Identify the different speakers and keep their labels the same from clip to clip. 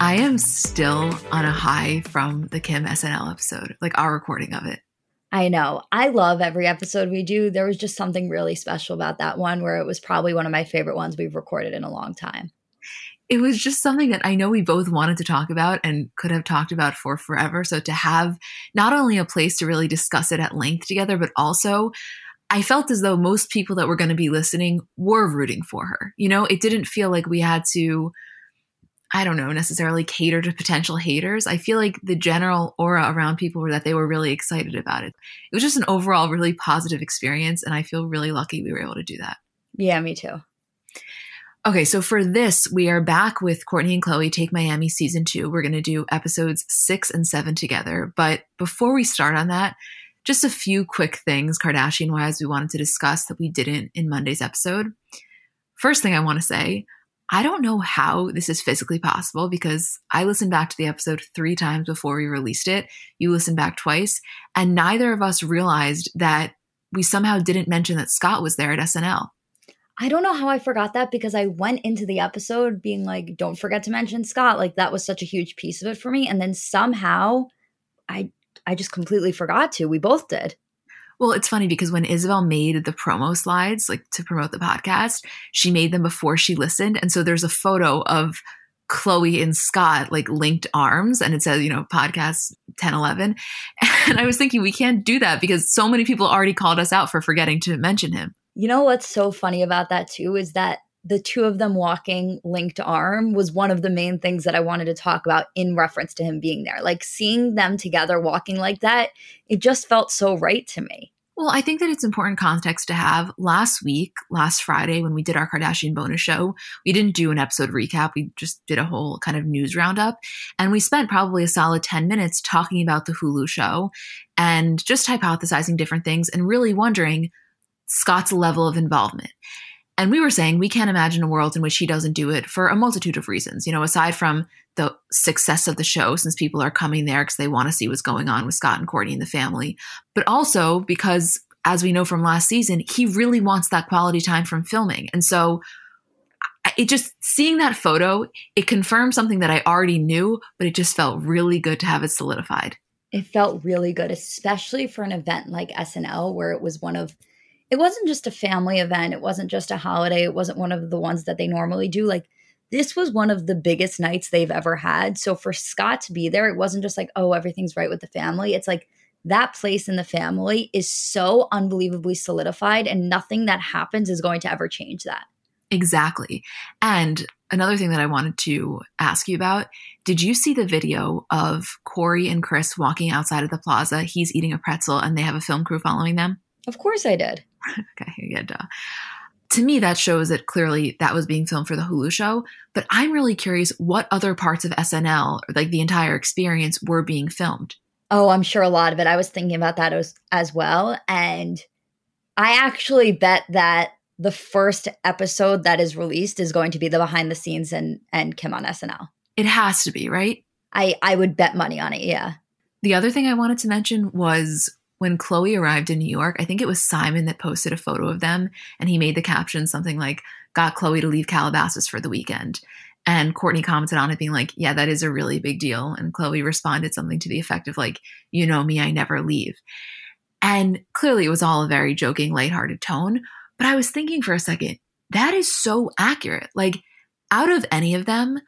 Speaker 1: I am still on a high from the Kim SNL episode, like our recording of it.
Speaker 2: I know. I love every episode we do. There was just something really special about that one where it was probably one of my favorite ones we've recorded in a long time.
Speaker 1: It was just something that I know we both wanted to talk about and could have talked about for forever. So to have not only a place to really discuss it at length together, but also I felt as though most people that were going to be listening were rooting for her. You know, it didn't feel like we had to I don't know, necessarily cater to potential haters. I feel like the general aura around people were that they were really excited about it. It was just an overall really positive experience. And I feel really lucky we were able to do that.
Speaker 2: Yeah, me too.
Speaker 1: Okay, so for this, we are back with Kourtney and Khloé Take Miami season two. We're going to do episodes six and seven together. But before we start on that, just a few quick things Kardashian wise we wanted to discuss that we didn't in Monday's episode. First thing I want to say, I don't know how this is physically possible because I listened back to the episode three times before we released it. You listened back twice, and neither of us realized that we somehow didn't mention that Scott was there at SNL.
Speaker 2: I don't know how I forgot that because I went into the episode being like, don't forget to mention Scott. Like that was such a huge piece of it for me. And then somehow I I just completely forgot to. We both did.
Speaker 1: Well, it's funny because when Isabel made the promo slides, like to promote the podcast, she made them before she listened. And so there's a photo of Khloé and Scott like linked arms and it says, you know, podcast 1011. And I was thinking we can't do that because so many people already called us out for forgetting to mention him.
Speaker 2: You know what's so funny about that too is that the two of them walking linked arm was one of the main things that I wanted to talk about in reference to him being there. Like seeing them together walking like that, it just felt so right to me.
Speaker 1: Well, I think that it's important context to have. Last week, last Friday, when we did our Kardashian bonus show, we didn't do an episode recap. We just did a whole kind of news roundup. And we spent probably a solid 10 minutes talking about the Hulu show and just hypothesizing different things and really wondering Scott's level of involvement. And we were saying we can't imagine a world in which he doesn't do it for a multitude of reasons. You know, aside from the success of the show, since people are coming there because they want to see what's going on with Scott and Kourtney and the family, but also because, as we know from last season, he really wants that quality time from filming. And so it just seeing that photo, it confirmed something that I already knew, but it just felt really good to have it solidified.
Speaker 2: It felt really good, especially for an event like SNL, where it was one of it wasn't just a family event. It wasn't just a holiday. It wasn't one of the ones that they normally do. Like this was one of the biggest nights they've ever had. So for Scott to be there, it wasn't just like, oh, everything's right with the family. It's like that place in the family is so unbelievably solidified, and nothing that happens is going to ever change that.
Speaker 1: Exactly. And another thing that I wanted to ask you about did you see the video of Corey and Kris walking outside of the plaza? He's eating a pretzel and they have a film crew following them.
Speaker 2: Of course I did.
Speaker 1: okay, yeah, duh. To me, that shows that clearly that was being filmed for the Hulu show. But I'm really curious what other parts of SNL, like the entire experience, were being filmed.
Speaker 2: Oh, I'm sure a lot of it. I was thinking about that as, as well. And I actually bet that the first episode that is released is going to be the behind the scenes and and Kim on SNL.
Speaker 1: It has to be, right?
Speaker 2: I I would bet money on it, yeah.
Speaker 1: The other thing I wanted to mention was when Khloé arrived in New York, I think it was Simon that posted a photo of them and he made the caption something like, Got Khloé to leave Calabasas for the weekend. And Kourtney commented on it, being like, Yeah, that is a really big deal. And Khloé responded something to the effect of, like, You know me, I never leave. And clearly it was all a very joking, lighthearted tone. But I was thinking for a second, that is so accurate. Like, out of any of them,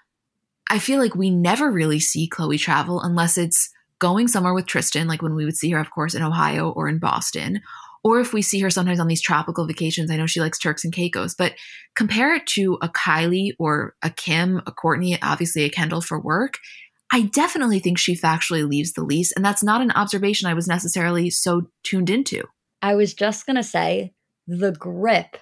Speaker 1: I feel like we never really see Khloé travel unless it's going somewhere with Tristan, like when we would see her, of course, in Ohio or in Boston, or if we see her sometimes on these tropical vacations. I know she likes Turks and Caicos, but compare it to a Kylie or a Kim, a Kourtney, obviously a Kendall for work. I definitely think she factually leaves the lease, and that's not an observation I was necessarily so tuned into.
Speaker 2: I was just going to say the grip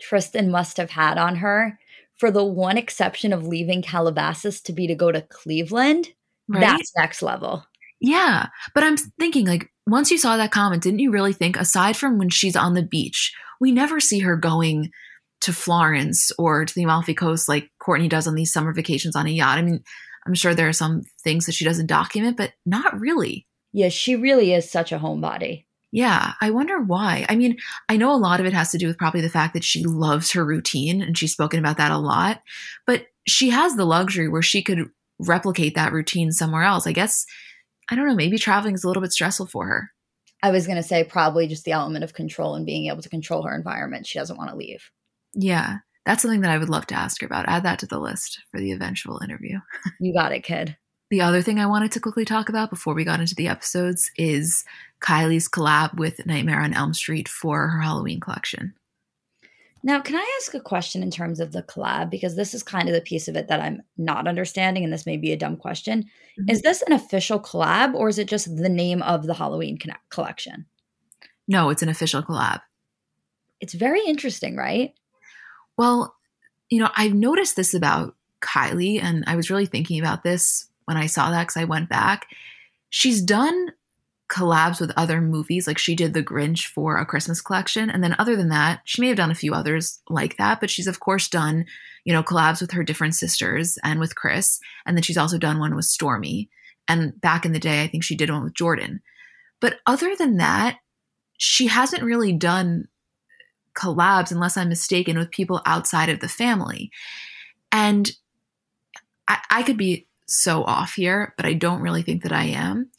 Speaker 2: Tristan must have had on her for the one exception of leaving Calabasas to be to go to Cleveland. Right? That's next level.
Speaker 1: Yeah. But I'm thinking, like, once you saw that comment, didn't you really think, aside from when she's on the beach, we never see her going to Florence or to the Amalfi Coast like Kourtney does on these summer vacations on a yacht? I mean, I'm sure there are some things that she doesn't document, but not really.
Speaker 2: Yeah, she really is such a homebody.
Speaker 1: Yeah, I wonder why. I mean, I know a lot of it has to do with probably the fact that she loves her routine and she's spoken about that a lot, but she has the luxury where she could replicate that routine somewhere else. I guess, I don't know, maybe traveling is a little bit stressful for her.
Speaker 2: I was going to say probably just the element of control and being able to control her environment. She doesn't want to leave.
Speaker 1: Yeah, that's something that I would love to ask her about. Add that to the list for the eventual interview.
Speaker 2: you got it, kid.
Speaker 1: The other thing I wanted to quickly talk about before we got into the episodes is Kylie's collab with Nightmare on Elm Street for her Halloween collection.
Speaker 2: Now, can I ask a question in terms of the collab? Because this is kind of the piece of it that I'm not understanding, and this may be a dumb question. Mm-hmm. Is this an official collab or is it just the name of the Halloween collection?
Speaker 1: No, it's an official collab.
Speaker 2: It's very interesting, right?
Speaker 1: Well, you know, I've noticed this about Kylie, and I was really thinking about this when I saw that because I went back. She's done collabs with other movies. Like she did The Grinch for a Christmas collection. And then other than that, she may have done a few others like that, but she's of course done, you know, collabs with her different sisters and with Kris. And then she's also done one with Stormi. And back in the day, I think she did one with Jordyn. But other than that, she hasn't really done collabs, unless I'm mistaken, with people outside of the family. And I, I could be so off here, but I don't really think that I am.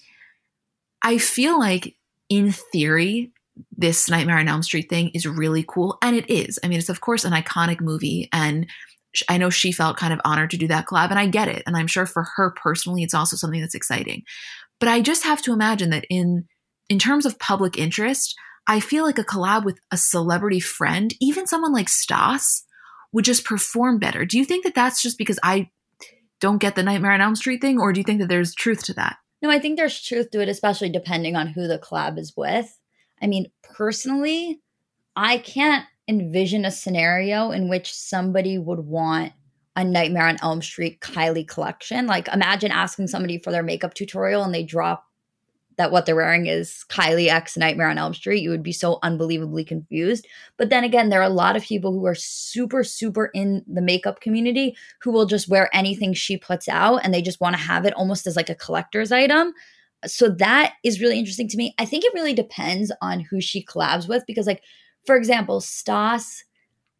Speaker 1: I feel like, in theory, this Nightmare on Elm Street thing is really cool. And it is. I mean, it's, of course, an iconic movie. And I know she felt kind of honored to do that collab, and I get it. And I'm sure for her personally, it's also something that's exciting. But I just have to imagine that in in terms of public interest, I feel like a collab with a celebrity friend, even someone like Stas, would just perform better. Do you think that that's just because I don't get the Nightmare on Elm Street thing, or do you think that there's truth to that?
Speaker 2: No, I think there's truth to it, especially depending on who the collab is with. I mean, personally, I can't envision a scenario in which somebody would want a Nightmare on Elm Street Kylie collection. Like, imagine asking somebody for their makeup tutorial and they drop that what they're wearing is Kylie X Nightmare on Elm Street, you would be so unbelievably confused. But then again, there are a lot of people who are super, super in the makeup community who will just wear anything she puts out and they just want to have it almost as like a collector's item. So that is really interesting to me. I think it really depends on who she collabs with because, like, for example, Stas,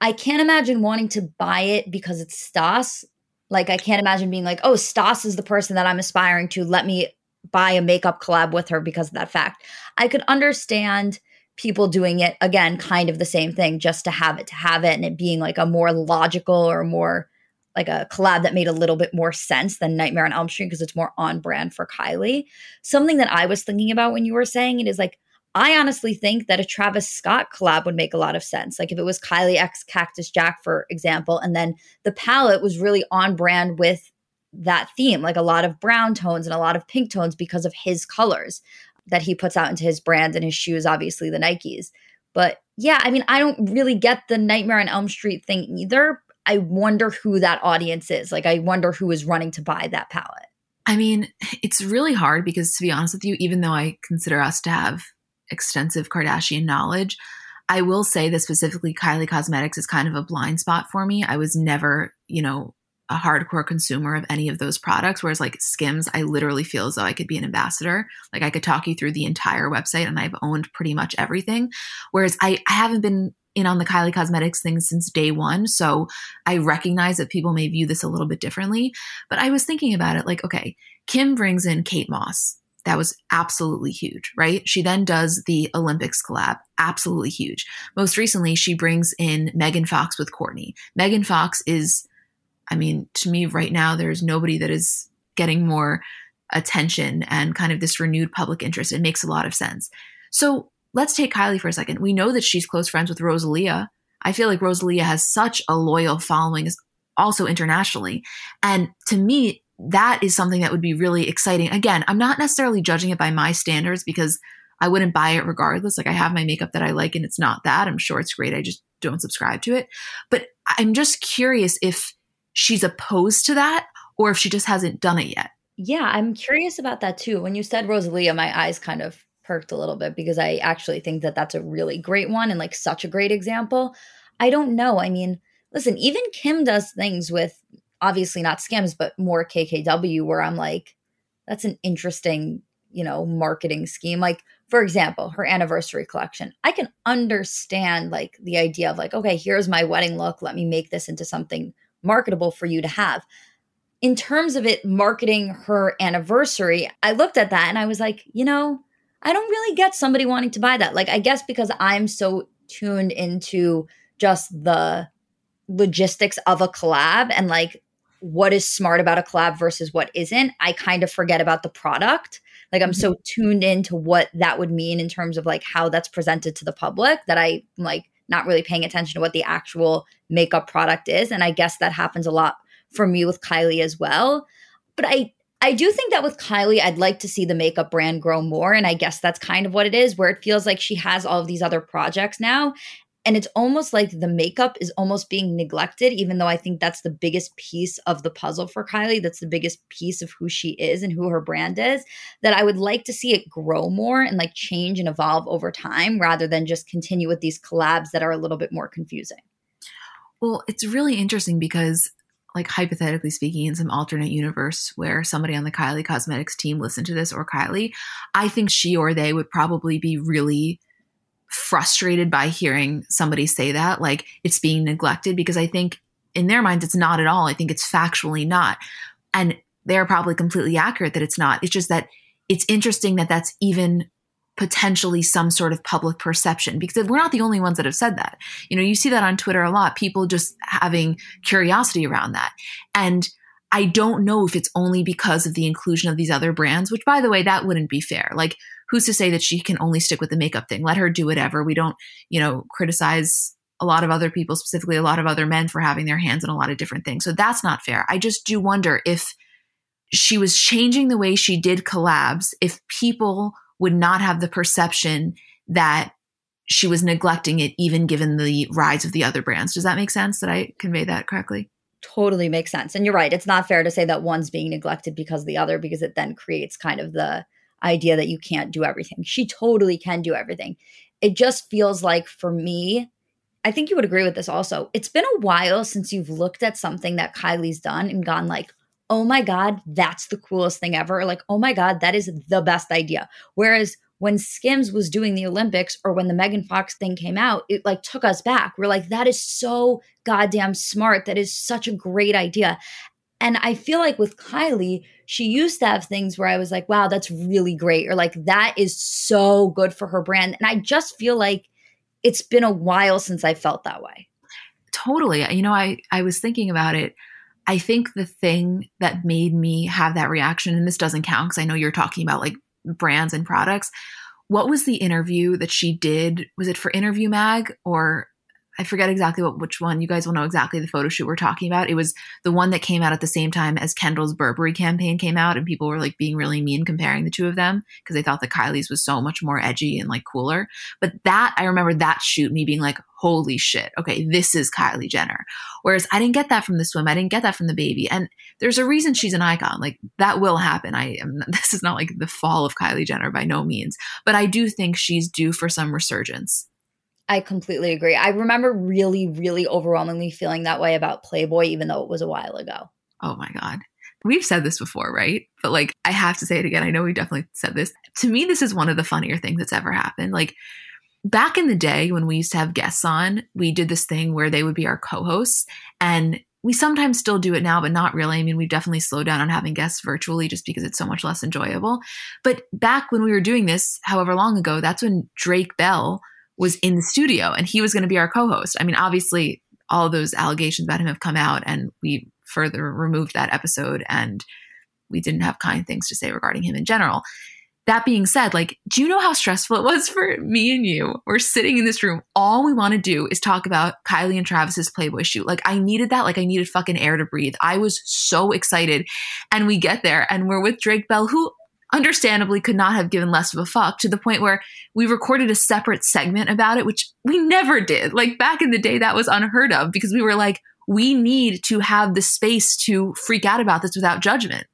Speaker 2: I can't imagine wanting to buy it because it's Stas. Like, I can't imagine being like, oh, Stas is the person that I'm aspiring to. Let me buy a makeup collab with her because of that fact. I could understand people doing it again, kind of the same thing, just to have it, to have it, and it being like a more logical or more like a collab that made a little bit more sense than Nightmare on Elm Street because it's more on brand for Kylie. Something that I was thinking about when you were saying it is like, I honestly think that a Travis Scott collab would make a lot of sense. Like if it was Kylie X Cactus Jack, for example, and then the palette was really on brand with that theme, like a lot of brown tones and a lot of pink tones because of his colors that he puts out into his brand and his shoes, obviously the Nikes. But yeah, I mean, I don't really get the Nightmare on Elm Street thing either. I wonder who that audience is. Like, I wonder who is running to buy that palette.
Speaker 1: I mean, it's really hard because to be honest with you, even though I consider us to have extensive Kardashian knowledge, I will say that specifically Kylie Cosmetics is kind of a blind spot for me. I was never, you know, a hardcore consumer of any of those products. Whereas like Skims, I literally feel as though I could be an ambassador. Like I could talk you through the entire website and I've owned pretty much everything. Whereas I, I haven't been in on the Kylie Cosmetics thing since day one. So I recognize that people may view this a little bit differently. But I was thinking about it like, okay, Kim brings in Kate Moss. That was absolutely huge, right? She then does the Olympics collab, absolutely huge. Most recently, she brings in Megan Fox with Kourtney. Megan Fox is I mean, to me right now, there's nobody that is getting more attention and kind of this renewed public interest. It makes a lot of sense. So let's take Kylie for a second. We know that she's close friends with Rosalia. I feel like Rosalia has such a loyal following, also internationally. And to me, that is something that would be really exciting. Again, I'm not necessarily judging it by my standards because I wouldn't buy it regardless. Like I have my makeup that I like and it's not that. I'm sure it's great. I just don't subscribe to it. But I'm just curious if she's opposed to that or if she just hasn't done it yet.
Speaker 2: Yeah, I'm curious about that too. When you said Rosalia, my eyes kind of perked a little bit because I actually think that that's a really great one and like such a great example. I don't know. I mean, listen, even Kim does things with obviously not Skims, but more KKW where I'm like, that's an interesting, you know, marketing scheme. Like, for example, her anniversary collection. I can understand like the idea of like, okay, here's my wedding look. Let me make this into something marketable for you to have. In terms of it marketing her anniversary, I looked at that and I was like, you know, I don't really get somebody wanting to buy that. Like, I guess because I'm so tuned into just the logistics of a collab and like what is smart about a collab versus what isn't, I kind of forget about the product. Like I'm mm-hmm. so tuned into what that would mean in terms of like how that's presented to the public that I like not really paying attention to what the actual makeup product is. And I guess that happens a lot for me with Kylie as well. But I I do think that with Kylie, I'd like to see the makeup brand grow more. And I guess that's kind of what it is, where it feels like she has all of these other projects now. And it's almost like the makeup is almost being neglected, even though I think that's the biggest piece of the puzzle for Kylie. That's the biggest piece of who she is and who her brand is. That I would like to see it grow more and like change and evolve over time rather than just continue with these collabs that are a little bit more confusing.
Speaker 1: Well, it's really interesting because like hypothetically speaking, in some alternate universe where somebody on the Kylie Cosmetics team listened to this or Kylie, I think she or they would probably be really frustrated by hearing somebody say that, like it's being neglected, because I think in their minds it's not at all. I think it's factually not. And they're probably completely accurate that it's not. It's just that it's interesting that that's even potentially some sort of public perception because we're not the only ones that have said that. You know, you see that on Twitter a lot, people just having curiosity around that. And I don't know if it's only because of the inclusion of these other brands, which by the way, that wouldn't be fair. Like who's to say that she can only stick with the makeup thing? Let her do whatever. We don't, you know, criticize a lot of other people, specifically a lot of other men for having their hands in a lot of different things. So that's not fair. I just do wonder if she was changing the way she did collabs, if people would not have the perception that she was neglecting it, even given the rise of the other brands. Does that make sense? Did I convey that correctly?
Speaker 2: Totally makes sense. And you're right. It's not fair to say that one's being neglected because the other, because it then creates kind of the idea that you can't do everything. She totally can do everything. It just feels like for me, I think you would agree with this also. It's been a while since you've looked at something that Kylie's done and gone like, "Oh my god, that's the coolest thing ever." Or like, "Oh my god, that is the best idea." Whereas when Skims was doing the Olympics or when the Megan Fox thing came out, it like took us back. We're like, that is so goddamn smart. That is such a great idea. And I feel like with Kylie, she used to have things where I was like, wow, that's really great. Or like, that is so good for her brand. And I just feel like it's been a while since I felt that way.
Speaker 1: Totally. You know, I, I was thinking about it. I think the thing that made me have that reaction, and this doesn't count because I know you're talking about like brands and products. What was the interview that she did? Was it for Interview Mag or I forget exactly what which one. You guys will know exactly the photo shoot we're talking about. It was the one that came out at the same time as Kendall's Burberry campaign came out, and people were like being really mean comparing the two of them because they thought that Kylie's was so much more edgy and like cooler. But that I remember that shoot me being like, holy shit, okay, this is Kylie Jenner. Whereas I didn't get that from the swim, I didn't get that from the baby, and there's a reason she's an icon. Like that will happen. I am. This is not like the fall of Kylie Jenner by no means, but I do think she's due for some resurgence.
Speaker 2: I completely agree. I remember really, really overwhelmingly feeling that way about Playboy, even though it was a while ago.
Speaker 1: Oh my God. We've said this before, right? But like, I have to say it again. I know we definitely said this. To me, this is one of the funnier things that's ever happened. Like, back in the day when we used to have guests on, we did this thing where they would be our co hosts. And we sometimes still do it now, but not really. I mean, we've definitely slowed down on having guests virtually just because it's so much less enjoyable. But back when we were doing this, however long ago, that's when Drake Bell was in the studio and he was going to be our co-host. I mean, obviously all those allegations about him have come out and we further removed that episode and we didn't have kind things to say regarding him in general. That being said, like, do you know how stressful it was for me and you? We're sitting in this room. All we want to do is talk about Kylie and Travis's Playboy shoot. Like, I needed that. Like, I needed fucking air to breathe. I was so excited. And we get there and we're with Drake Bell, who understandably could not have given less of a fuck to the point where we recorded a separate segment about it, which we never did. Like back in the day, that was unheard of because we were like, we need to have the space to freak out about this without judgment.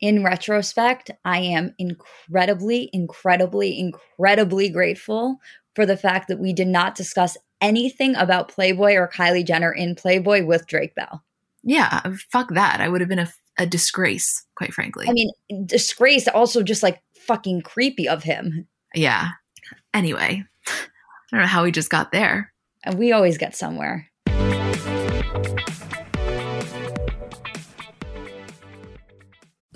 Speaker 2: In retrospect, I am incredibly, incredibly, incredibly grateful for the fact that we did not discuss anything about Playboy or Kylie Jenner in Playboy with Drake Bell.
Speaker 1: Yeah, fuck that. I would have been a a disgrace, quite frankly.
Speaker 2: I mean, disgrace, also just like fucking creepy of him.
Speaker 1: Yeah. Anyway, I don't know how we just got there.
Speaker 2: And we always get somewhere.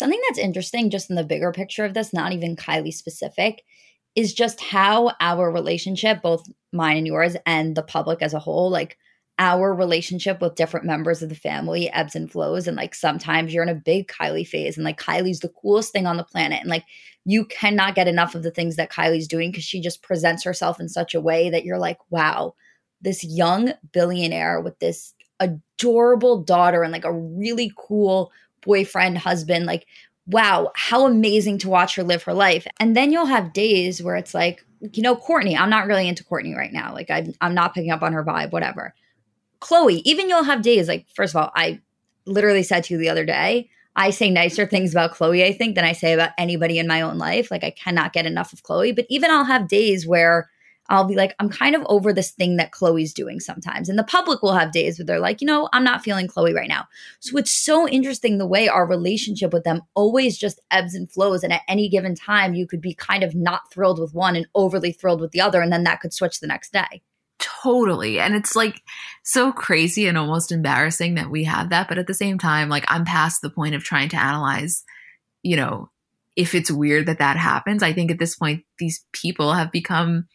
Speaker 2: Something that's interesting just in the bigger picture of this, not even Kylie specific, is just how our relationship, both mine and yours and the public as a whole, like – our relationship with different members of the family ebbs and flows. And like sometimes you're in a big Kylie phase, and like Kylie's the coolest thing on the planet. And like you cannot get enough of the things that Kylie's doing because she just presents herself in such a way that you're like, wow, this young billionaire with this adorable daughter and like a really cool boyfriend, husband, like, wow, how amazing to watch her live her life. And then you'll have days where it's like, you know, Kourtney, I'm not really into Kourtney right now. Like, I'm, I'm not picking up on her vibe, whatever. Khloé, even you'll have days like, first of all, I literally said to you the other day, I say nicer things about Khloé, I think, than I say about anybody in my own life. Like, I cannot get enough of Khloé. But even I'll have days where I'll be like, I'm kind of over this thing that Khloé's doing sometimes. And the public will have days where they're like, you know, I'm not feeling Khloé right now. So it's so interesting the way our relationship with them always just ebbs and flows. And at any given time, you could be kind of not thrilled with one and overly thrilled with the other. And then that could switch the next day.
Speaker 1: Totally. And it's like so crazy and almost embarrassing that we have that. But at the same time, like I'm past the point of trying to analyze, you know, if it's weird that that happens. I think at this point, these people have become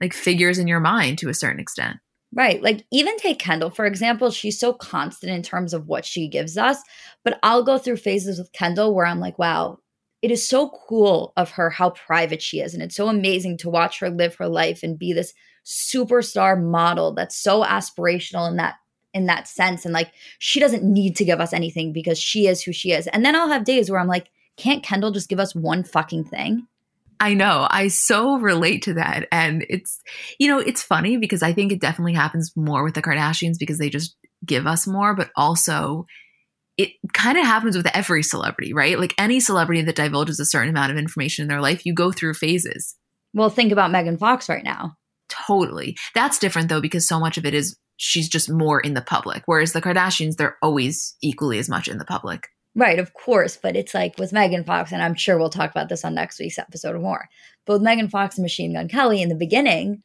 Speaker 1: like figures in your mind to a certain extent.
Speaker 2: Right. Like even take Kendall, for example, she's so constant in terms of what she gives us. But I'll go through phases with Kendall where I'm like, wow, it is so cool of her how private she is. And it's so amazing to watch her live her life and be this superstar model that's so aspirational in that in that sense. And like she doesn't need to give us anything because she is who she is. And then I'll have days where I'm like, can't Kendall just give us one fucking thing?
Speaker 1: I know. I so relate to that. And it's, you know, it's funny because I think it definitely happens more with the Kardashians because they just give us more, but also it kind of happens with every celebrity, right? Like any celebrity that divulges a certain amount of information in their life, you go through phases.
Speaker 2: Well, think about Megan Fox right now.
Speaker 1: Totally. That's different though, because so much of it is she's just more in the public. Whereas the Kardashians, they're always equally as much in the public.
Speaker 2: Right, of course. But it's like with Megan Fox, and I'm sure we'll talk about this on next week's episode or more. But with Megan Fox and Machine Gun Kelly in the beginning,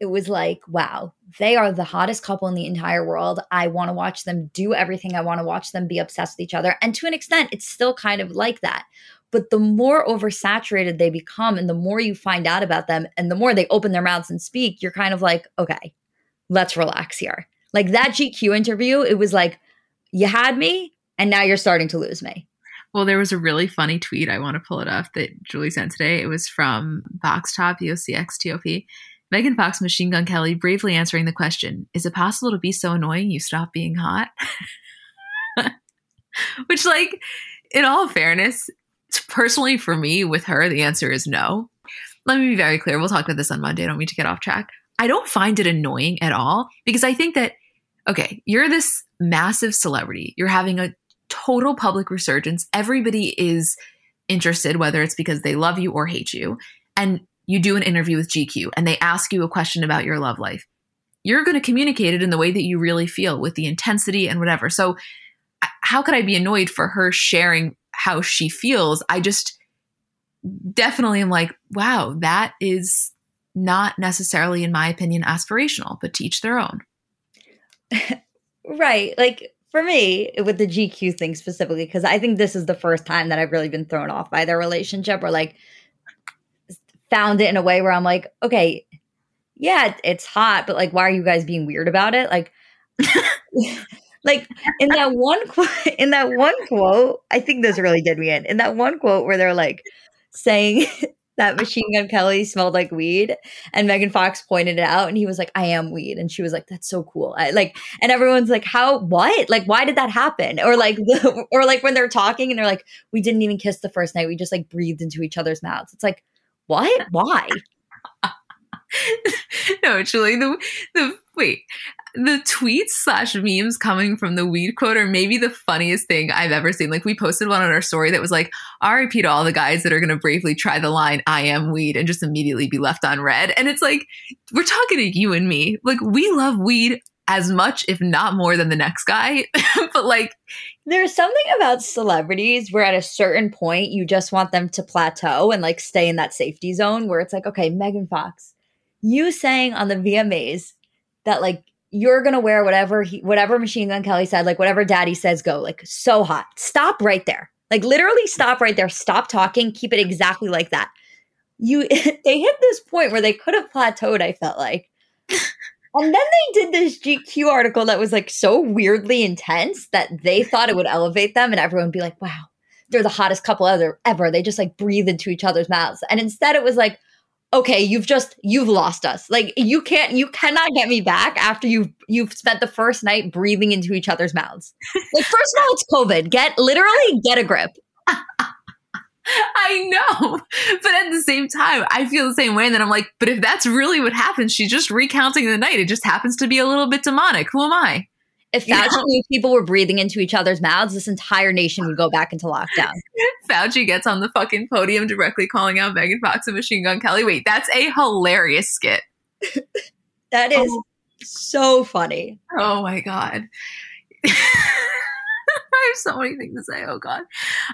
Speaker 2: it was like, wow, they are the hottest couple in the entire world. I want to watch them do everything. I want to watch them be obsessed with each other. And to an extent, it's still kind of like that. But the more oversaturated they become and the more you find out about them and the more they open their mouths and speak, you're kind of like, okay, let's relax here. Like that GQ interview, it was like, you had me, and now you're starting to lose me.
Speaker 1: Well, there was a really funny tweet. I want to pull it up that Julie sent today. It was from Vox Top, VOCXTOP. Megan Fox, Machine Gun Kelly bravely answering the question Is it possible to be so annoying you stop being hot? Which, like, in all fairness, personally for me, with her, the answer is no. Let me be very clear. We'll talk about this on Monday. I don't mean to get off track. I don't find it annoying at all because I think that, okay, you're this massive celebrity. You're having a total public resurgence. Everybody is interested, whether it's because they love you or hate you. And you do an interview with GQ and they ask you a question about your love life. You're going to communicate it in the way that you really feel with the intensity and whatever. So, how could I be annoyed for her sharing how she feels? I just definitely am like, wow, that is not necessarily, in my opinion, aspirational, but teach their own.
Speaker 2: right. Like, for me with the GQ thing specifically, because I think this is the first time that I've really been thrown off by their relationship or like found it in a way where I'm like, okay, yeah, it's hot, but like, why are you guys being weird about it? Like, like in that one quote, in that one quote, I think this really did me in. In that one quote where they're like saying that Machine Gun Kelly smelled like weed. And Megan Fox pointed it out and he was like, I am weed. And she was like, that's so cool. I, like, and everyone's like, how, what? Like, why did that happen? Or like, or like when they're talking and they're like, we didn't even kiss the first night. We just like breathed into each other's mouths. It's like, what? Why?
Speaker 1: no, actually, the the wait, the tweets slash memes coming from the weed quote are maybe the funniest thing I've ever seen. Like we posted one on our story that was like, RIP to all the guys that are gonna bravely try the line, I am weed, and just immediately be left on red. And it's like, we're talking to you and me. Like we love weed as much, if not more, than the next guy. but like,
Speaker 2: there's something about celebrities where at a certain point you just want them to plateau and like stay in that safety zone where it's like, okay, Megan Fox, you saying on the VMAs that like you're gonna wear whatever he, whatever Machine Gun Kelly said, like whatever Daddy says, go like so hot. Stop right there. Like literally stop right there. Stop talking. Keep it exactly like that. You they hit this point where they could have plateaued. I felt like. And then they did this GQ article that was like so weirdly intense that they thought it would elevate them and everyone would be like, wow, they're the hottest couple ever, ever. They just like breathe into each other's mouths. And instead it was like, okay, you've just you've lost us. Like you can't you cannot get me back after you've you've spent the first night breathing into each other's mouths. Like first of all, it's COVID. Get literally get a grip.
Speaker 1: I know. But at the same time, I feel the same way. And then I'm like, but if that's really what happens, she's just recounting the night. It just happens to be a little bit demonic. Who am I?
Speaker 2: If Fauci people were breathing into each other's mouths, this entire nation would go back into lockdown.
Speaker 1: Fauci gets on the fucking podium directly calling out Megan Fox and Machine Gun Kelly. Wait, that's a hilarious skit.
Speaker 2: that is oh. so funny.
Speaker 1: Oh my God. I have so many things to say. Oh God.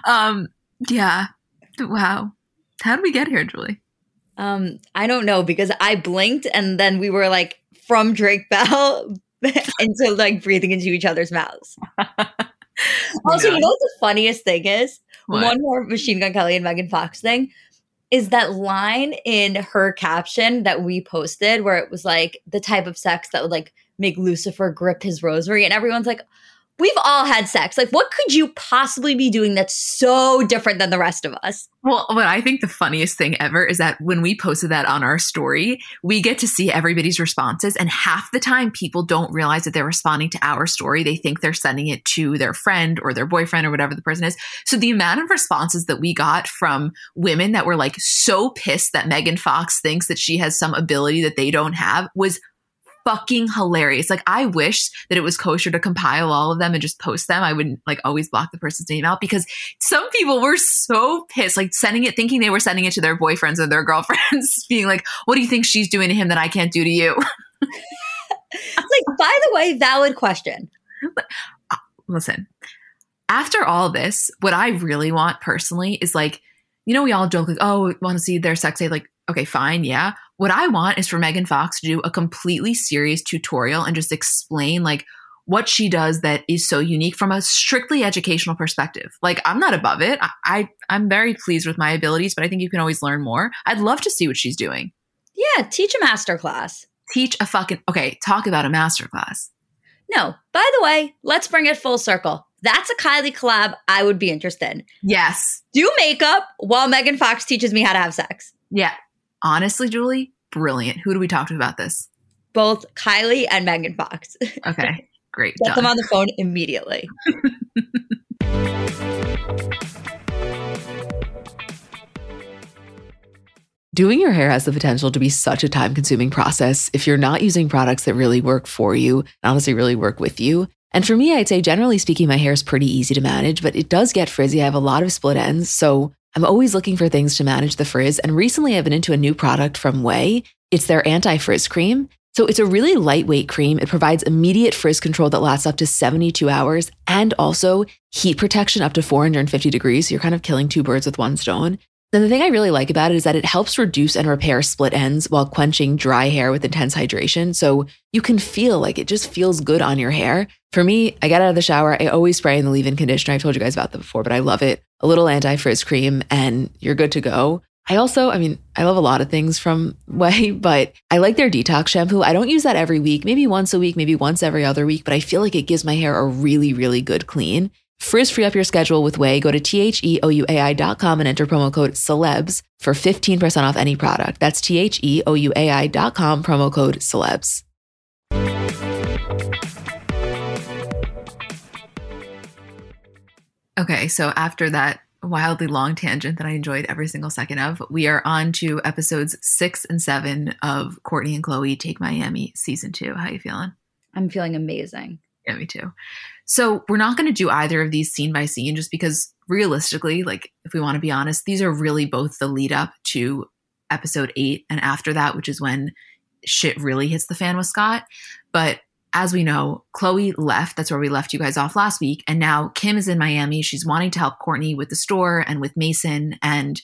Speaker 1: Um, yeah, Wow. How did we get here, Julie?
Speaker 2: Um, I don't know because I blinked and then we were like from Drake Bell into like breathing into each other's mouths. also, you know what the funniest thing is? What? One more Machine Gun Kelly and Megan Fox thing is that line in her caption that we posted where it was like the type of sex that would like make Lucifer grip his rosary. And everyone's like, we've all had sex. Like, what could you possibly be doing that's so different than the rest of us?
Speaker 1: Well, what I think the funniest thing ever is that when we posted that on our story, we get to see everybody's responses. And half the time, people don't realize that they're responding to our story. They think they're sending it to their friend or their boyfriend or whatever the person is. So the amount of responses that we got from women that were like so pissed that Megan Fox thinks that she has some ability that they don't have was fucking hilarious. Like I wish that it was kosher to compile all of them and just post them. I wouldn't like always block the person's name out because some people were so pissed, like sending it, thinking they were sending it to their boyfriends or their girlfriends, being like, what do you think she's doing to him that I can't do to you?
Speaker 2: like, by the way, valid question.
Speaker 1: Uh, listen, after all this, what I really want personally is like, you know, we all joke like, oh, want to see their sex tape. Like, okay, fine, yeah. What I want is for Megan Fox to do a completely serious tutorial and just explain like what she does that is so unique from a strictly educational perspective. Like I'm not above it. I, I am very pleased with my abilities, but I think you can always learn more. I'd love to see what she's doing.
Speaker 2: Yeah, teach a master class.
Speaker 1: Teach a fucking okay, talk about a master class.
Speaker 2: No, by the way, let's bring it full circle. That's a Kylie collab I would be interested in.
Speaker 1: Yes.
Speaker 2: Do makeup while Megan Fox teaches me how to have sex.
Speaker 1: Yeah, honestly, Julie, brilliant. Who do we talk to about this?
Speaker 2: Both Kylie and Megan Fox.
Speaker 1: Okay, great.
Speaker 2: Get them on the phone immediately.
Speaker 3: Doing your hair has the potential to be such a time consuming process if you're not using products that really work for you and honestly really work with you. And for me, I'd say generally speaking, my hair is pretty easy to manage, but it does get frizzy. I have a lot of split ends. So I'm always looking for things to manage the frizz. And recently I've been into a new product from Ouai. It's their anti frizz cream. So it's a really lightweight cream. It provides immediate frizz control that lasts up to 72 hours and also heat protection up to 450 degrees. So you're kind of killing two birds with one stone. Then the thing I really like about it is that it helps reduce and repair split ends while quenching dry hair with intense hydration. So you can feel like it just feels good on your hair. For me, I get out of the shower, I always spray in the leave in conditioner. I've told you guys about that before, but I love it. A little anti frizz cream, and you're good to go. I also, I mean, I love a lot of things from Ouai, but I like their detox shampoo. I don't use that every week, maybe once a week, maybe once every other week, but I feel like it gives my hair a really, really good clean. Frizz free up your schedule with Ouai. Go to T-H-E-O-U-A-I.com and enter promo code celebs for 15% off any product. That's T-H-E-O-U-A-I.com, promo code celebs.
Speaker 1: Okay, so after that wildly long tangent that I enjoyed every single second of, we are on to episodes six and seven of Kourtney and Khloé Take Miami season two. How you feeling?
Speaker 2: I'm feeling amazing.
Speaker 1: Yeah, me too. So we're not going to do either of these scene by scene just because realistically, like if we want to be honest, these are really both the lead up to episode eight and after that, which is when shit really hits the fan with Scott. But as we know, Khloé left. That's where we left you guys off last week. And now Kim is in Miami. She's wanting to help Kourtney with the store and with Mason. And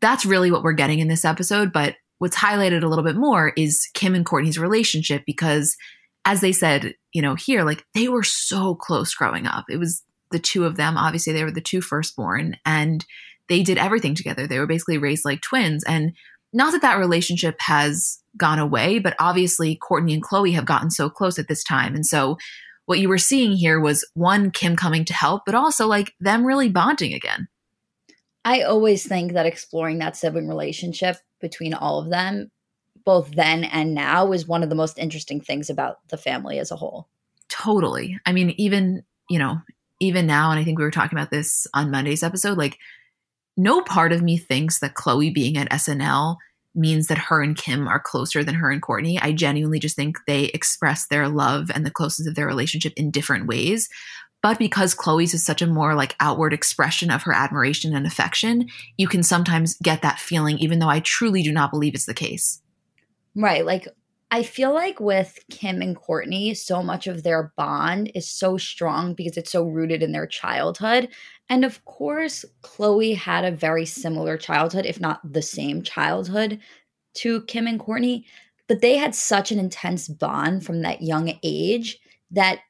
Speaker 1: that's really what we're getting in this episode. But what's highlighted a little bit more is Kim and Kourtney's relationship because as they said, you know, here, like they were so close growing up. It was the two of them. Obviously, they were the two firstborn and they did everything together. They were basically raised like twins. And not that that relationship has gone away, but obviously Kourtney and Khloé have gotten so close at this time. And so what you were seeing here was one, Kim coming to help, but also like them really bonding again.
Speaker 2: I always think that exploring that sibling relationship between all of them both then and now is one of the most interesting things about the family as a whole.
Speaker 1: Totally. I mean, even, you know, even now, and I think we were talking about this on Monday's episode, like, no part of me thinks that Khloé being at SNL means that her and Kim are closer than her and Kourtney. I genuinely just think they express their love and the closeness of their relationship in different ways. But because Khloé's is such a more like outward expression of her admiration and affection, you can sometimes get that feeling, even though I truly do not believe it's the case.
Speaker 2: Right. Like, I feel like with Kim and Kourtney, so much of their bond is so strong because it's so rooted in their childhood. And of course, Khloé had a very similar childhood, if not the same childhood to Kim and Kourtney, But they had such an intense bond from that young age that,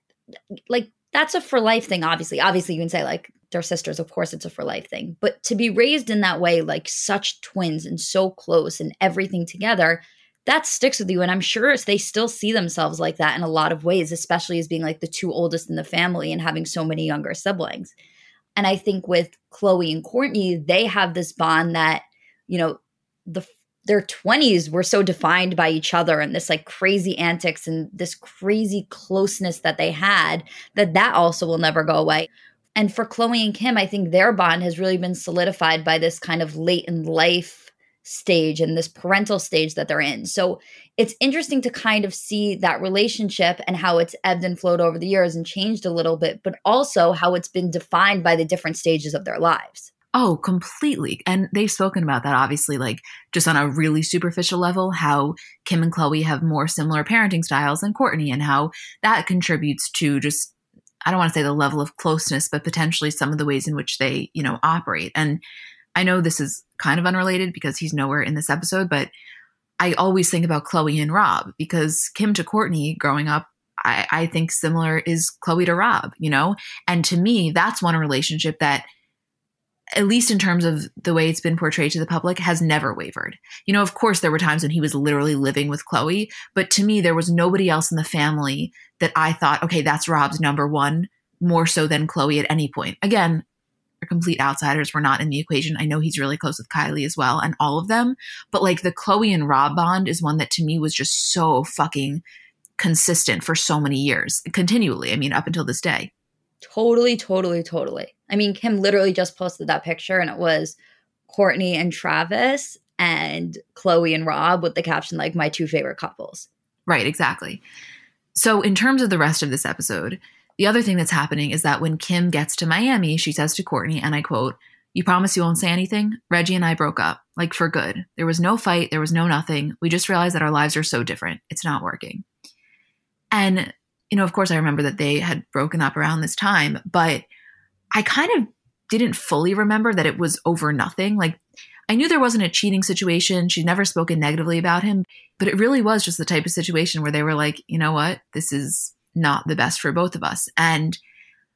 Speaker 2: like, that's a for life thing, obviously. Obviously, you can say, like, they're sisters. Of course, it's a for life thing. But to be raised in that way, like such twins and so close and everything together, that sticks with you. And I'm sure they still see themselves like that in a lot of ways, especially as being like the two oldest in the family and having so many younger siblings. And I think with Khloé and Kourtney, they have this bond that, you know, the their 20s were so defined by each other and this like crazy antics and this crazy closeness that they had that that also will never go away. And for Khloé and Kim, I think their bond has really been solidified by this kind of late in life stage and this parental stage that they're in. So it's interesting to kind of see that relationship and how it's ebbed and flowed over the years and changed a little bit, but also how it's been defined by the different stages of their lives.
Speaker 1: Oh, completely. And they've spoken about that, obviously, like just on a really superficial level, how Kim and Khloe have more similar parenting styles than Kourtney, and how that contributes to just, I don't want to say the level of closeness, but potentially some of the ways in which they, you know, operate. And I know this is kind of unrelated because he's nowhere in this episode, but I always think about Khloé and Rob because Kim to Kourtney growing up, I, I think similar is Khloé to Rob, you know? And to me, that's one relationship that at least in terms of the way it's been portrayed to the public, has never wavered. You know, of course, there were times when he was literally living with Khloé, but to me, there was nobody else in the family that I thought, okay, that's Rob's number one, more so than Khloé at any point. Again, are complete outsiders. We're not in the equation. I know he's really close with Kylie as well and all of them, but like the Khloé and Rob bond is one that to me was just so fucking consistent for so many years, continually. I mean, up until this day.
Speaker 2: Totally, totally, totally. I mean, Kim literally just posted that picture and it was Kourtney and Travis and Khloé and Rob with the caption, like, my two favorite couples.
Speaker 1: Right, exactly. So, in terms of the rest of this episode, the other thing that's happening is that when Kim gets to Miami, she says to Kourtney, and I quote, You promise you won't say anything? Reggie and I broke up, like for good. There was no fight, there was no nothing. We just realized that our lives are so different. It's not working. And, you know, of course, I remember that they had broken up around this time, but I kind of didn't fully remember that it was over nothing. Like, I knew there wasn't a cheating situation. She'd never spoken negatively about him, but it really was just the type of situation where they were like, you know what? This is not the best for both of us. And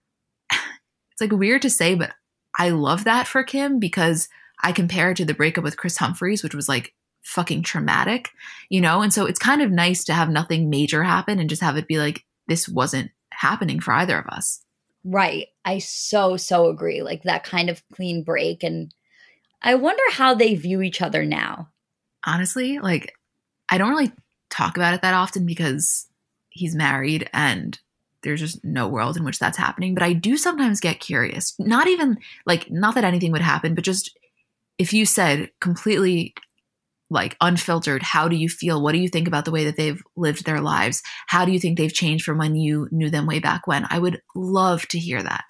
Speaker 1: it's like weird to say, but I love that for Kim because I compare it to the breakup with Kris Humphries, which was like fucking traumatic, you know? And so it's kind of nice to have nothing major happen and just have it be like, this wasn't happening for either of us.
Speaker 2: Right. I so, so agree. Like that kind of clean break. And I wonder how they view each other now.
Speaker 1: Honestly, like I don't really talk about it that often because he's married and there's just no world in which that's happening. But I do sometimes get curious. Not even like, not that anything would happen, but just if you said completely like unfiltered, how do you feel? What do you think about the way that they've lived their lives? How do you think they've changed from when you knew them way back when? I would love to hear that.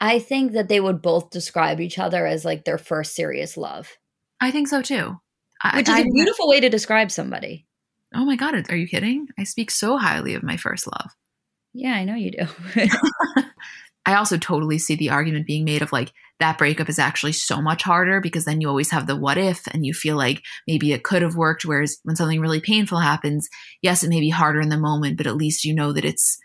Speaker 2: I think that they would both describe each other as like their first serious love.
Speaker 1: I think so too.
Speaker 2: Which I, is a beautiful way to describe somebody.
Speaker 1: Oh my God, are you kidding? I speak so highly of my first love.
Speaker 2: Yeah, I know you do.
Speaker 1: I also totally see the argument being made of like that breakup is actually so much harder because then you always have the what if and you feel like maybe it could have worked. Whereas when something really painful happens, yes, it may be harder in the moment, but at least you know that it's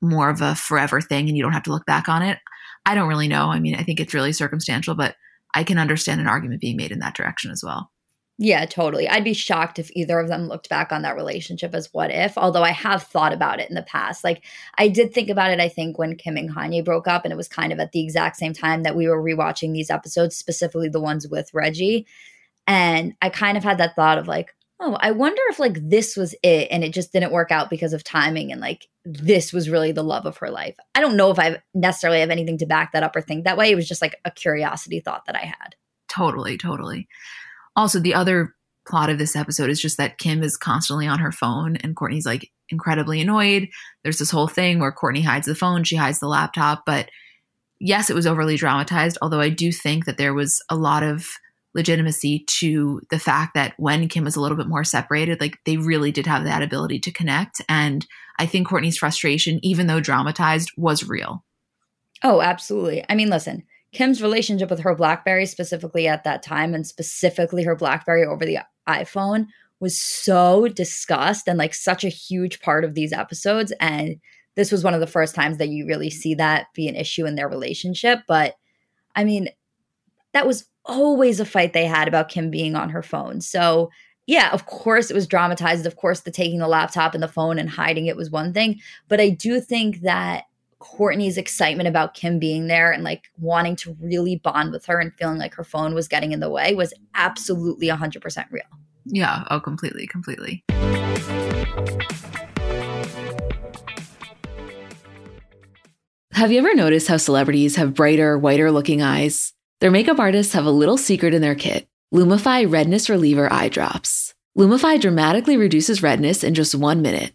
Speaker 1: more of a forever thing and you don't have to look back on it. I don't really know. I mean, I think it's really circumstantial, but I can understand an argument being made in that direction as well.
Speaker 2: Yeah, totally. I'd be shocked if either of them looked back on that relationship as what if, although I have thought about it in the past. Like I did think about it, I think, when Kim and Kanye broke up, and it was kind of at the exact same time that we were rewatching these episodes, specifically the ones with Reggie. And I kind of had that thought of like, oh, I wonder if like this was it and it just didn't work out because of timing and like this was really the love of her life. I don't know if I necessarily have anything to back that up or think that way. It was just like a curiosity thought that I had.
Speaker 1: Totally, totally. Also, the other plot of this episode is just that Kim is constantly on her phone and Kourtney's like incredibly annoyed. There's this whole thing where Kourtney hides the phone, she hides the laptop. But yes, it was overly dramatized, although I do think that there was a lot of legitimacy to the fact that when Kim was a little bit more separated, like they really did have that ability to connect. And I think Kourtney's frustration, even though dramatized, was real.
Speaker 2: Oh, absolutely. I mean, listen, Kim's relationship with her Blackberry, specifically at that time, and specifically her Blackberry over the iPhone, was so discussed and like such a huge part of these episodes. And this was one of the first times that you really see that be an issue in their relationship. But I mean, that was always a fight they had about Kim being on her phone. So yeah, of course it was dramatized. Of course, the taking the laptop and the phone and hiding it was one thing. But I do think that Kourtney's excitement about Kim being there and like wanting to really bond with her and feeling like her phone was getting in the way was absolutely 100% real.
Speaker 1: Yeah. Oh, completely, completely.
Speaker 3: Have you ever noticed how celebrities have brighter, whiter looking eyes? Their makeup artists have a little secret in their kit Lumify Redness Reliever Eye Drops. Lumify dramatically reduces redness in just one minute.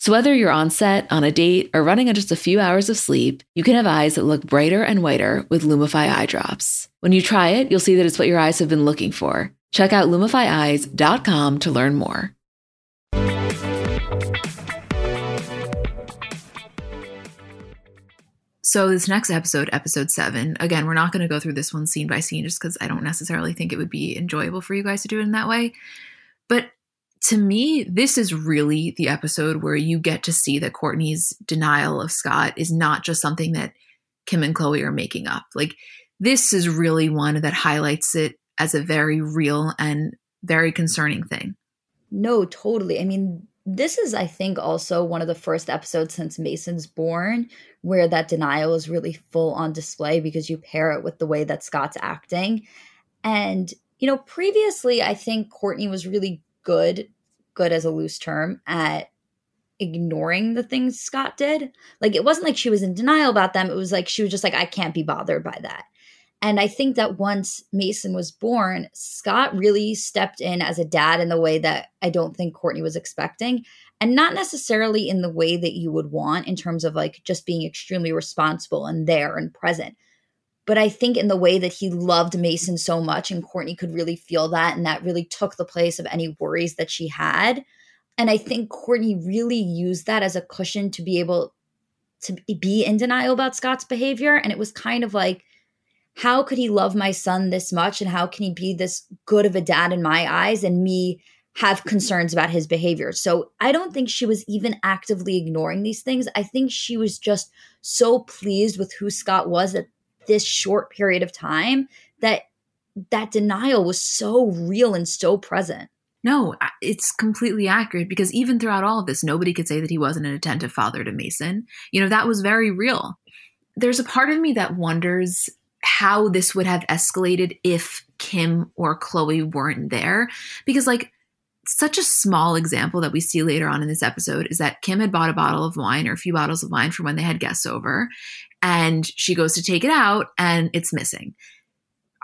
Speaker 3: So whether you're on set, on a date, or running on just a few hours of sleep, you can have eyes that look brighter and whiter with Lumify eye drops. When you try it, you'll see that it's what your eyes have been looking for. Check out lumifyeyes.com to learn more.
Speaker 1: So, this next episode, episode seven, again, we're not going to go through this one scene by scene just because I don't necessarily think it would be enjoyable for you guys to do it in that way. But to me, this is really the episode where you get to see that Kourtney's denial of Scott is not just something that Kim and Khloé are making up. Like, this is really one that highlights it as a very real and very concerning thing.
Speaker 2: No, totally. I mean, this is, I think, also one of the first episodes since Mason's born where that denial is really full on display because you pair it with the way that Scott's acting. And, you know, previously, I think Kourtney was really good, good as a loose term, at ignoring the things Scott did. Like it wasn't like she was in denial about them. It was like she was just like, I can't be bothered by that. And I think that once Mason was born, Scott really stepped in as a dad in the way that I don't think Kourtney was expecting. And not necessarily in the way that you would want in terms of like just being extremely responsible and there and present, but I think in the way that he loved Mason so much, and Kourtney could really feel that, and that really took the place of any worries that she had. And I think Kourtney really used that as a cushion to be able to be in denial about Scott's behavior. And it was kind of like, how could he love my son this much? And how can he be this good of a dad in my eyes and me have concerns about his behavior? So I don't think she was even actively ignoring these things. I think she was just so pleased with who Scott was at this short period of time that that denial was so real and so present.
Speaker 1: No, it's completely accurate because even throughout all of this, nobody could say that he wasn't an attentive father to Mason. You know, that was very real. There's a part of me that wonders how this would have escalated if Kim or Khloé weren't there. Because, like, such a small example that we see later on in this episode is that Kim had bought a bottle of wine or a few bottles of wine for when they had guests over and she goes to take it out and it's missing.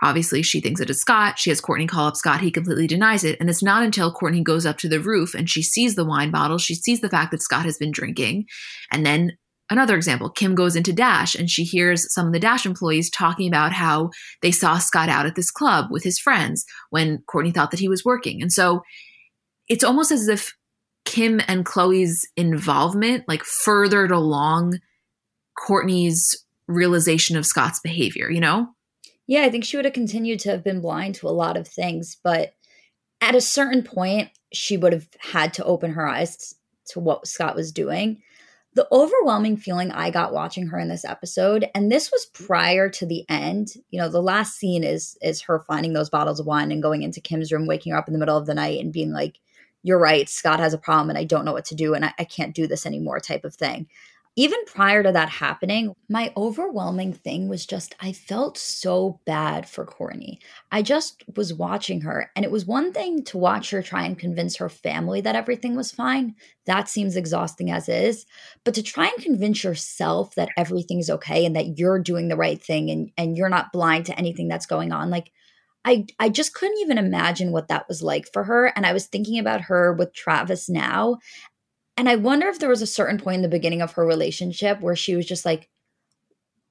Speaker 1: Obviously, she thinks it is Scott. She has Kourtney call up Scott. He completely denies it. And it's not until Kourtney goes up to the roof and she sees the wine bottle, she sees the fact that Scott has been drinking. And then another example Kim goes into Dash and she hears some of the Dash employees talking about how they saw Scott out at this club with his friends when Kourtney thought that he was working. And so it's almost as if Kim and Khloé's involvement like furthered along Kourtney's realization of Scott's behavior, you know?
Speaker 2: Yeah, I think she would have continued to have been blind to a lot of things, but at a certain point, she would have had to open her eyes to what Scott was doing. The overwhelming feeling I got watching her in this episode, and this was prior to the end. You know, the last scene is is her finding those bottles of wine and going into Kim's room, waking her up in the middle of the night and being like, "You're right, Scott has a problem, and I don't know what to do, and I, I can't do this anymore," type of thing even prior to that happening, my overwhelming thing was just I felt so bad for Kourtney. I just was watching her, and it was one thing to watch her try and convince her family that everything was fine. That seems exhausting as is. But to try and convince yourself that everything's okay and that you're doing the right thing and, and you're not blind to anything that's going on, like I, I just couldn't even imagine what that was like for her. And I was thinking about her with Travis now. And I wonder if there was a certain point in the beginning of her relationship where she was just like,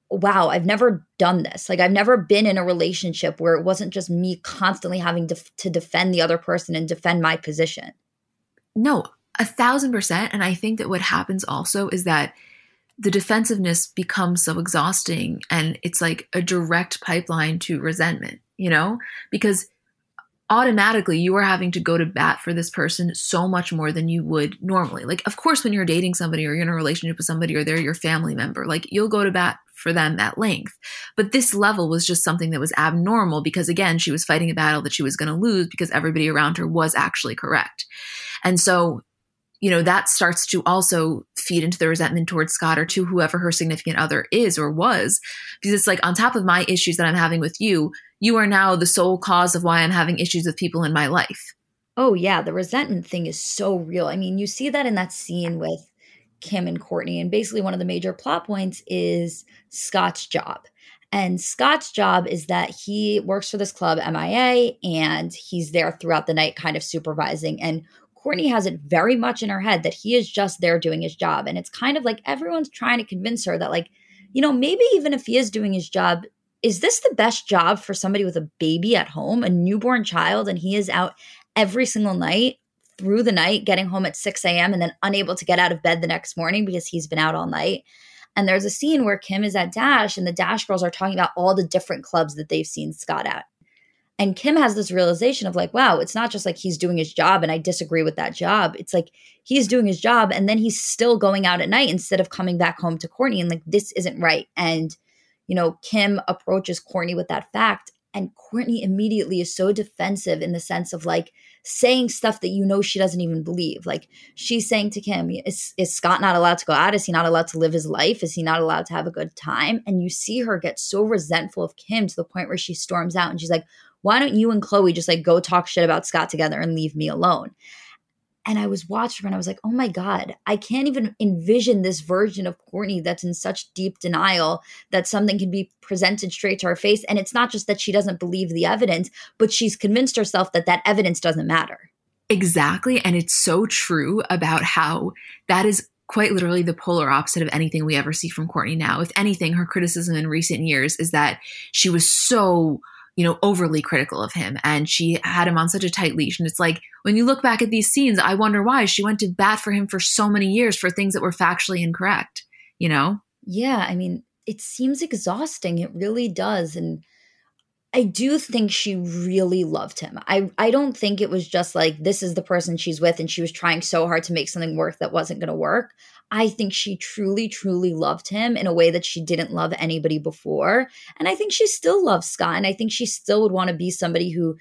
Speaker 2: wow, I've never done this. Like, I've never been in a relationship where it wasn't just me constantly having to, to defend the other person and defend my position.
Speaker 1: No, a thousand percent. And I think that what happens also is that the defensiveness becomes so exhausting and it's like a direct pipeline to resentment, you know? Because automatically you are having to go to bat for this person so much more than you would normally. Like, of course, when you're dating somebody or you're in a relationship with somebody or they're your family member, like you'll go to bat for them at length. But this level was just something that was abnormal because, again, she was fighting a battle that she was going to lose because everybody around her was actually correct. And so you know, that starts to also feed into the resentment towards Scott or to whoever her significant other is or was. Because it's like, on top of my issues that I'm having with you, you are now the sole cause of why I'm having issues with people in my life.
Speaker 2: Oh, yeah. The resentment thing is so real. I mean, you see that in that scene with Kim and Kourtney. And basically, one of the major plot points is Scott's job. And Scott's job is that he works for this club, MIA, and he's there throughout the night, kind of supervising. And Kourtney has it very much in her head that he is just there doing his job. And it's kind of like everyone's trying to convince her that, like, you know, maybe even if he is doing his job, is this the best job for somebody with a baby at home, a newborn child, and he is out every single night through the night, getting home at 6 a.m. and then unable to get out of bed the next morning because he's been out all night? And there's a scene where Kim is at Dash and the Dash girls are talking about all the different clubs that they've seen Scott at. And Kim has this realization of like, wow, it's not just like he's doing his job and I disagree with that job. It's like he's doing his job and then he's still going out at night instead of coming back home to Kourtney And like, this isn't right. And, you know, Kim approaches Kourtney with that fact. And Kourtney immediately is so defensive in the sense of like saying stuff that you know she doesn't even believe. Like she's saying to Kim, is, is Scott not allowed to go out? Is he not allowed to live his life? Is he not allowed to have a good time? And you see her get so resentful of Kim to the point where she storms out and she's like, why don't you and Khloé just like go talk shit about Scott together and leave me alone? And I was watching her and I was like, oh my God, I can't even envision this version of Kourtney that's in such deep denial that something can be presented straight to her face. And it's not just that she doesn't believe the evidence, but she's convinced herself that that evidence doesn't matter.
Speaker 1: Exactly. And it's so true about how that is quite literally the polar opposite of anything we ever see from Kourtney now. If anything, her criticism in recent years is that she was so you know, overly critical of him and she had him on such a tight leash. And it's like, when you look back at these scenes, I wonder why she went to bat for him for so many years for things that were factually incorrect, you know?
Speaker 2: Yeah. I mean, it seems exhausting. It really does. And I do think she really loved him. I, I don't think it was just like this is the person she's with and she was trying so hard to make something work that wasn't going to work. I think she truly, truly loved him in a way that she didn't love anybody before. And I think she still loves Scott. And I think she still would want to be somebody who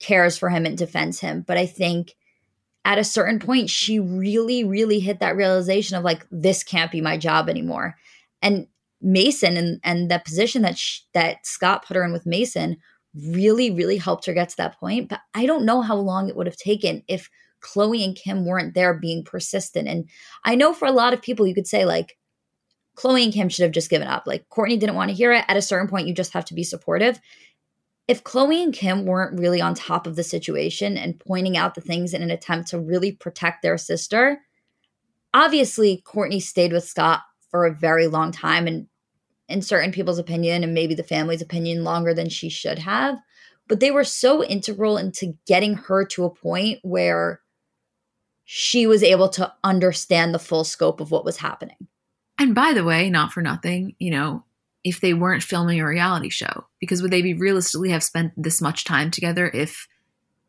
Speaker 2: cares for him and defends him. But I think at a certain point, she really, really hit that realization of like, this can't be my job anymore. And Mason and, and the position that she, that Scott put her in with Mason really, really helped her get to that point. But I don't know how long it would have taken if Khloé and Kim weren't there being persistent. And I know for a lot of people, you could say, like, Khloé and Kim should have just given up. Like, Kourtney didn't want to hear it. At a certain point, you just have to be supportive. If Khloé and Kim weren't really on top of the situation and pointing out the things in an attempt to really protect their sister, obviously, Kourtney stayed with Scott for a very long time and in certain people's opinion and maybe the family's opinion longer than she should have but they were so integral into getting her to a point where she was able to understand the full scope of what was happening.
Speaker 1: And by the way, not for nothing, you know, if they weren't filming a reality show, because would they be realistically have spent this much time together if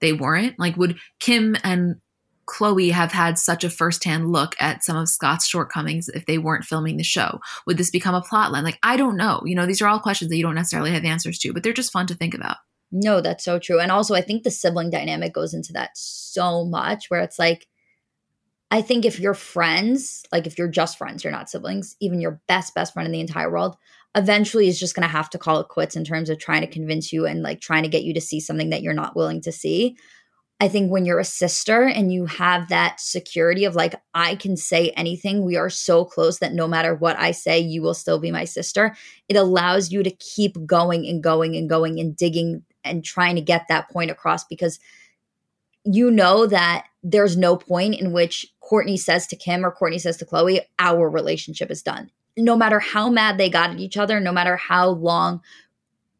Speaker 1: they weren't? Like, would Kim and Khloé have had such a firsthand look at some of Scott's shortcomings if they weren't filming the show? Would this become a plotline? Like, I don't know. You know, these are all questions that you don't necessarily have answers to, but they're just fun to think about.
Speaker 2: No, that's so true. And also, I think the sibling dynamic goes into that so much where it's like, I think if you're friends, like if you're just friends, you're not siblings, even your best, best friend in the entire world, eventually is just going to have to call it quits in terms of trying to convince you and like trying to get you to see something that you're not willing to see. I think when you're a sister and you have that security of like, I can say anything, we are so close that no matter what I say, you will still be my sister. It allows you to keep going and going and going and digging and trying to get that point across because you know that there's no point in which Kourtney says to Kim or Kourtney says to Khloé, our relationship is done. No matter how mad they got at each other, no matter how long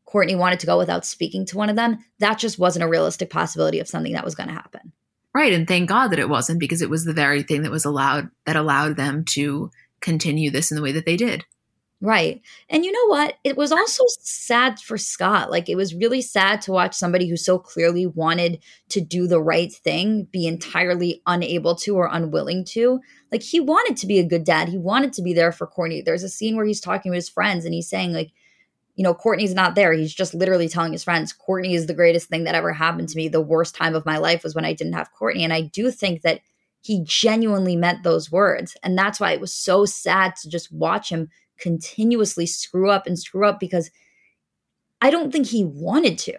Speaker 2: Kourtney wanted to go without speaking to one of them, that just wasn't a realistic possibility of something that was going to happen.
Speaker 1: Right. And thank God that it wasn't because it was the very thing that was allowed, that allowed them to continue this in the way that they did.
Speaker 2: Right. And you know what? It was also sad for Scott. Like, it was really sad to watch somebody who so clearly wanted to do the right thing be entirely unable to or unwilling to. Like, he wanted to be a good dad. He wanted to be there for Kourtney. There's a scene where he's talking to his friends and he's saying, like, you know, Kourtney's not there. He's just literally telling his friends, Kourtney is the greatest thing that ever happened to me. The worst time of my life was when I didn't have Kourtney. And I do think that he genuinely meant those words. And that's why it was so sad to just watch him continuously screw up and screw up because I don't think he wanted to.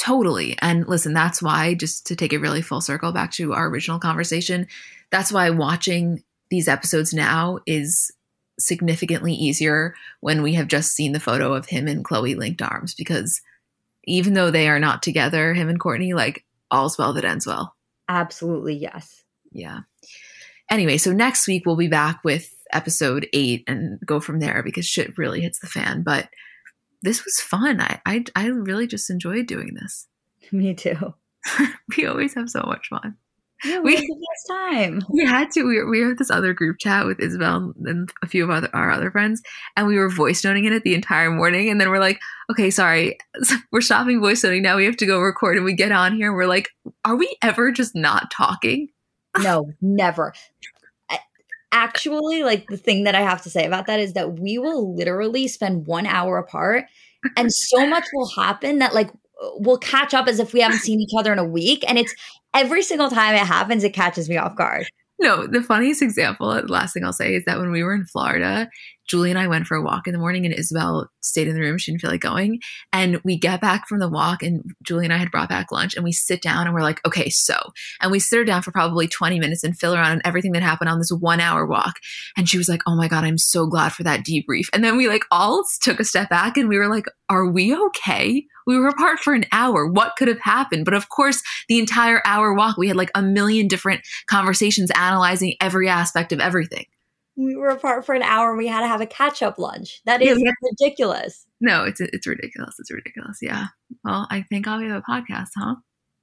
Speaker 1: Totally. And listen, that's why, just to take it really full circle back to our original conversation, that's why watching these episodes now is significantly easier when we have just seen the photo of him and Khloé linked arms because even though they are not together, him and Kourtney, like all's well that ends well.
Speaker 2: Absolutely, yes.
Speaker 1: Yeah. Anyway, so next week we'll be back with episode eight and go from there because shit really hits the fan. But this was fun. I I, I really just enjoyed doing this.
Speaker 2: Me too.
Speaker 1: we always have so much fun.
Speaker 2: Yeah, we, we had the best time.
Speaker 1: We had to. We were, we were this other group chat with Isabel and a few of other, our other friends, and we were voice noting in it the entire morning. And then we're like, okay, sorry, we're stopping voice noting now. We have to go record. And we get on here, and we're like, are we ever just not talking?
Speaker 2: No, never actually like the thing that I have to say about that is that we will literally spend one hour apart and so much will happen that like we'll catch up as if we haven't seen each other in a week. And it's every single time it happens, it catches me off guard.
Speaker 1: No, the funniest example, the last thing I'll say is that when we were in Florida, Julie and I went for a walk in the morning and Isabel stayed in the room. She didn't feel like going. And we get back from the walk and Julie and I had brought back lunch and we sit down and we're like, okay, so. And we sit her down for probably 20 minutes and fill her on everything that happened on this one hour walk. And she was like, oh my God, I'm so glad for that debrief. And then we like all took a step back and we were like, are we okay? We were apart for an hour. What could have happened? But of course, the entire hour walk, we had like a million different conversations analyzing every aspect of everything
Speaker 2: we were apart for an hour and we had to have a catch up lunch. That is yeah, ridiculous.
Speaker 1: No, it's it's ridiculous. It's ridiculous. Yeah. Well, I think I'll be a podcast, huh?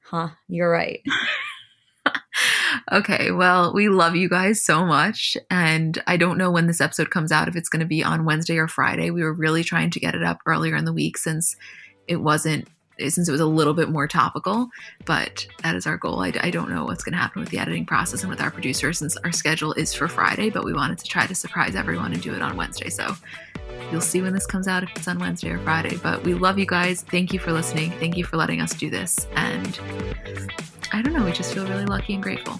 Speaker 2: Huh. You're right.
Speaker 1: okay. Well, we love you guys so much. And I don't know when this episode comes out, if it's going to be on Wednesday or Friday. We were really trying to get it up earlier in the week since it wasn't since it was a little bit more topical, but that is our goal. I, I don't know what's going to happen with the editing process and with our producer since our schedule is for Friday, but we wanted to try to surprise everyone and do it on Wednesday. So you'll see when this comes out if it's on Wednesday or Friday. But we love you guys. Thank you for listening. Thank you for letting us do this. And I don't know, we just feel really lucky and grateful.